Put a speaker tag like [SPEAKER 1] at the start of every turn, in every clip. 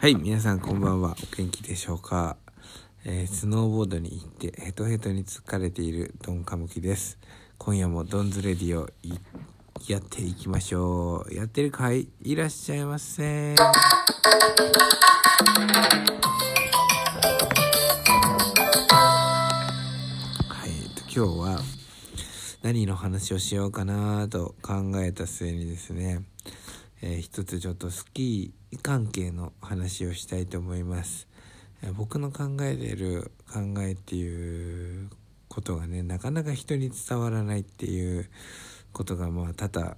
[SPEAKER 1] はい、皆さんこんばんは。お元気でしょうか、えー、スノーボードに行ってヘトヘトに疲れているドンカムキです。今夜もドンズレディをやっていきましょう。やってるかい？いらっしゃいませ。はい、今日は何の話をしようかなと考えた末にですね、えー、一つちょっとスキー関係の話をしたいと思います、えー、僕の考えてる考えっていうことがねなかなか人に伝わらないっていうことがまあ多々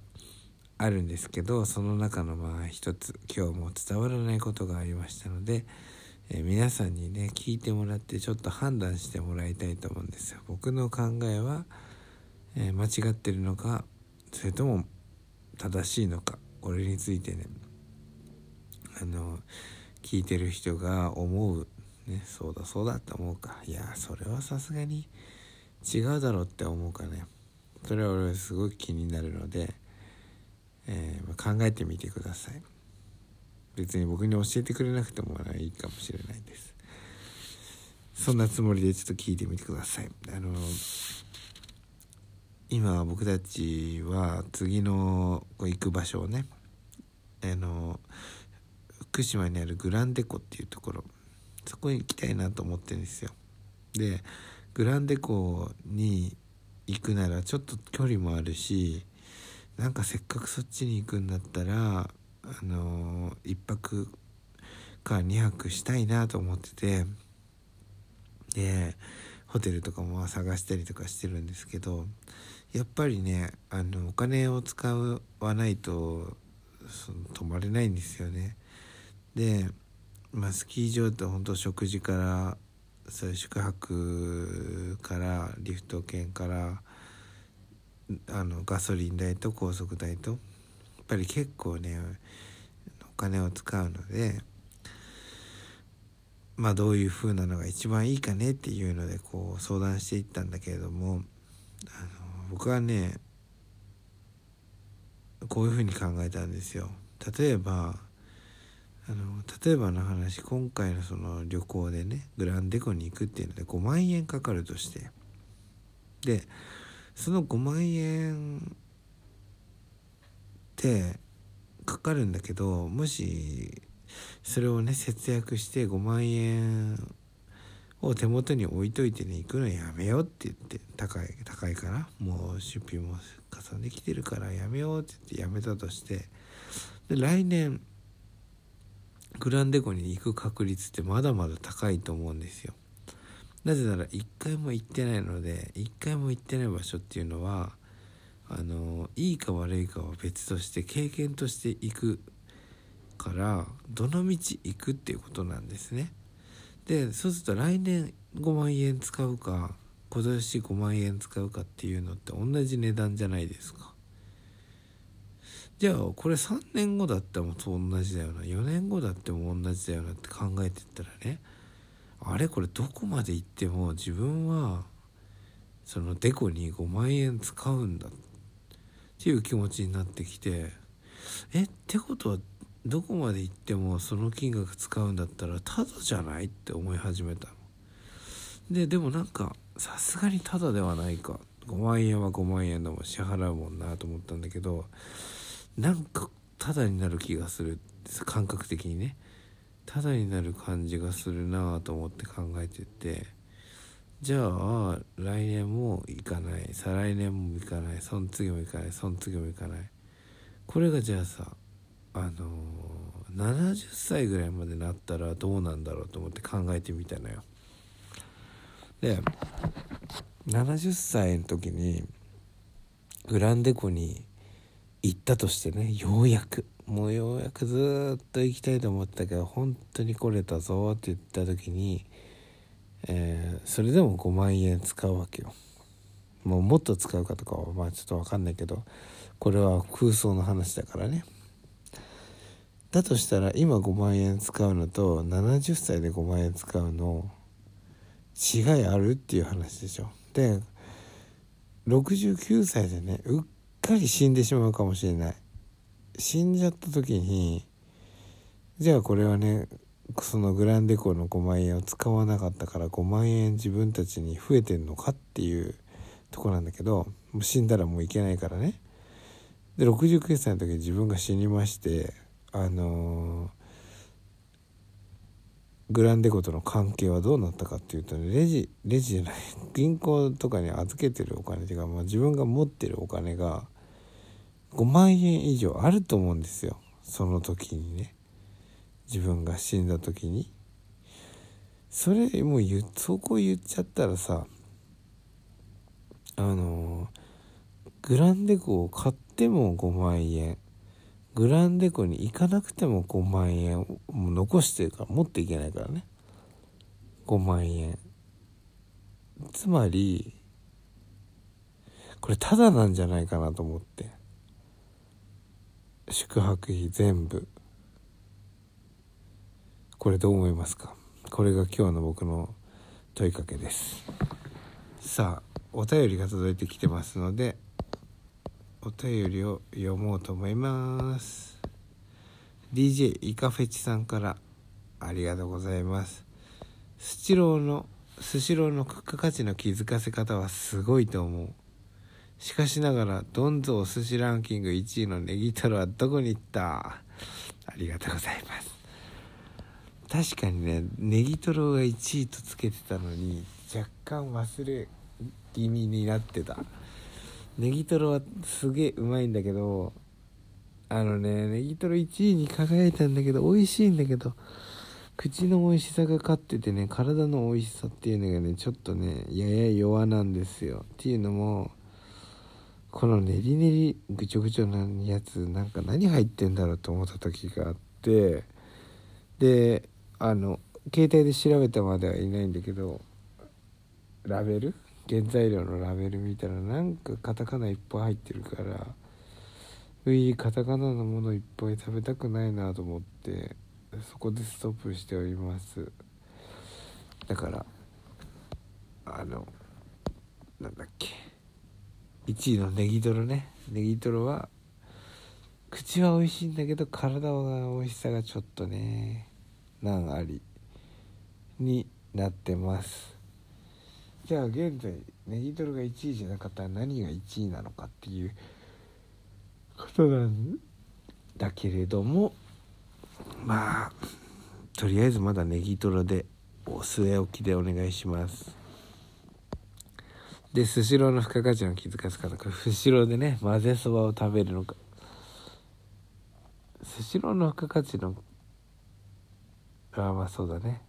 [SPEAKER 1] あるんですけどその中のまあ一つ今日も伝わらないことがありましたので、えー、皆さんにね聞いてもらってちょっと判断してもらいたいと思うんですよ。僕の考えは、え間違ってるのかそれとも正しいのか。これについてねあの聞いてる人が思う、ね、そうだそうだって思うか。いやそれはさすがに違うだろうって思うかね。それは俺はすごく気になるので、えー、考えてみてください。別に僕に教えてくれなくてもいいかもしれないです。そんなつもりでちょっと聞いてみてください。あの今僕たちは次の行く場所をねあの福島にあるグランデコっていうところそこに行きたいなと思ってるんですよ。でグランデコに行くならちょっと距離もあるしなんかせっかくそっちに行くんだったらあの1泊か2泊したいなと思っててでホテルとかも探したりとかしてるんですけどやっぱりねあのお金を使わないとその泊まれないんですよね。で、まあ、スキー場って本当食事からそういう宿泊からリフト券からあのガソリン代と高速代とやっぱり結構ねお金を使うのでまあどういう風なのが一番いいかねっていうのでこう相談していったんだけれどもあの僕はねこういうふうに考えたんですよ。例えばあの例えばの話今回のその旅行でねグランデコに行くっていうので5万円かかるとしてでその5万円ってかかるんだけどもしそれをね節約して5万円を手元に置いといてね行くのやめようって言って高い高いからもう出費もかさんできてるからやめようって言ってやめたとしてで来年グランデコに行く確率ってまだまだ高いと思うんですよ。なぜなら一回も行ってないので一回も行ってない場所っていうのはあのいいか悪いかは別として経験として行くからどの道行くっていうことなんですね。でそうすると来年5万円使うか今年5万円使うかっていうのって同じ値段じゃないですか。じゃあこれ3年後だってもと同じだよな。4年後だっても同じだよなって考えてったらねあれこれどこまで行っても自分はそのデコに5万円使うんだっていう気持ちになってきてえってことはどこまで行ってもその金額使うんだったらタダじゃないって思い始めたの。ででもなんかさすがにタダではないか。5万円は5万円でも支払うもんなと思ったんだけどなんかタダになる気がする感覚的にね。タダになる感じがするなと思って考えてて。じゃあ来年も行かない。再来年も行かない。その次も行かない。その次も行かない。これがじゃあさあの、70歳ぐらいまでなったらどうなんだろうと思って考えてみたのよ。で70歳の時にグランデコに行ったとしてねようやくもうようやくずっと行きたいと思ったけど本当に来れたぞって言った時に、えー、それでも5万円使うわけよ。もうもっと使うかとかはまあちょっと分かんないけどこれは空想の話だからね。だとしたら今5万円使うのと70歳で5万円使うの違いあるっていう話でしょ。で69歳でねうっかり死んでしまうかもしれない死んじゃった時にじゃあこれはねそのグランデコの5万円を使わなかったから5万円自分たちに増えてんのかっていうとこなんだけどもう死んだらもういけないからねで69歳の時に自分が死にましてあの、グランデコとの関係はどうなったかっていうとねレジレジじゃない銀行とかに預けてるお金っていうか、まあ、自分が持ってるお金が5万円以上あると思うんですよ。その時にね。自分が死んだ時に。それもうそこ言っちゃったらさあのグランデコを買っても5万円。グランデコに行かなくても5万円も残してるから持っていけないからね。5万円。つまりこれタダなんじゃないかなと思って。宿泊費全部。これどう思いますか？これが今日の僕の問いかけです。さあお便りが届いてきてますのでお便りを読もうと思います。DJ イカフェチさんからありがとうございます。スチローのスシローの付加価値の気づかせ方はすごいと思う。しかしながらどんぞお寿司ランキング1位のネギトロはどこに行った？ありがとうございます。確かにねネギトロが1位とつけてたのに若干忘れ気味になってた。ネギトロはすげえうまいんだけどあのねネギトロ1位に輝いたんだけど美味しいんだけど口の美味しさが勝っててね体の美味しさっていうのがねちょっとねやや弱なんですよ。っていうのもこの練り練りぐちょぐちょなやつなんか何入ってんだろうと思った時があってであの携帯で調べたまではいないんだけどラベル？原材料のラベル見たらなんかカタカナいっぱい入ってるからういカタカナのものいっぱい食べたくないなと思ってそこでストップしております。だからあのなんだっけ1位のネギトロね。ネギトロは口は美味しいんだけど体の美味しさがちょっとね難ありになってます。じゃあ現在ネギトロが1位じゃなかったら何が1位なのかっていうことなんだけれどもまあとりあえずまだネギトロでお据え置きでお願いします。でスシローの付加価値の気づかせ方これスシローでね混ぜそばを食べるのか。スシローの付加価値のああまあそうだね。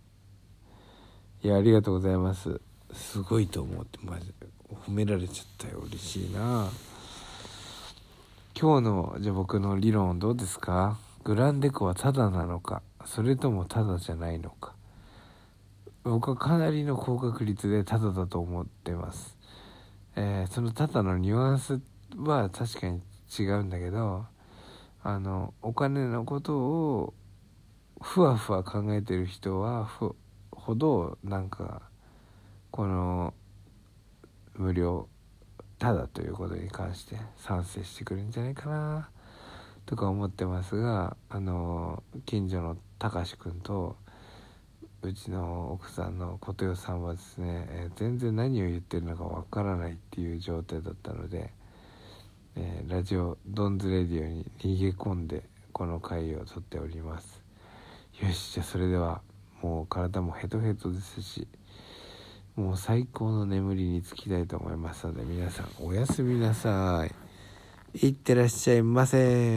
[SPEAKER 1] いやありがとうございます。すごいと思ってマジ褒められちゃったよ。嬉しいな。今日のじゃあ僕の理論どうですか？グランデコはタダなのか？それともタダじゃないのか？僕はかなりの高確率でタダだと思ってます。えー、そのタダのニュアンスは確かに違うんだけどあのお金のことをふわふわ考えてる人はほどなんかこの無料ただということに関して賛成してくるんじゃないかなとか思ってますがあの近所のたかしくんとうちの奥さんの琴代さんはですね、えー、全然何を言ってるのかわからないっていう状態だったので、えー、ラジオドンズレディオに逃げ込んでこの回を撮っております。よしじゃあそれではもう体もヘトヘトですしもう最高の眠りにつきたいと思いますので皆さんおやすみなさい。いってらっしゃいませ。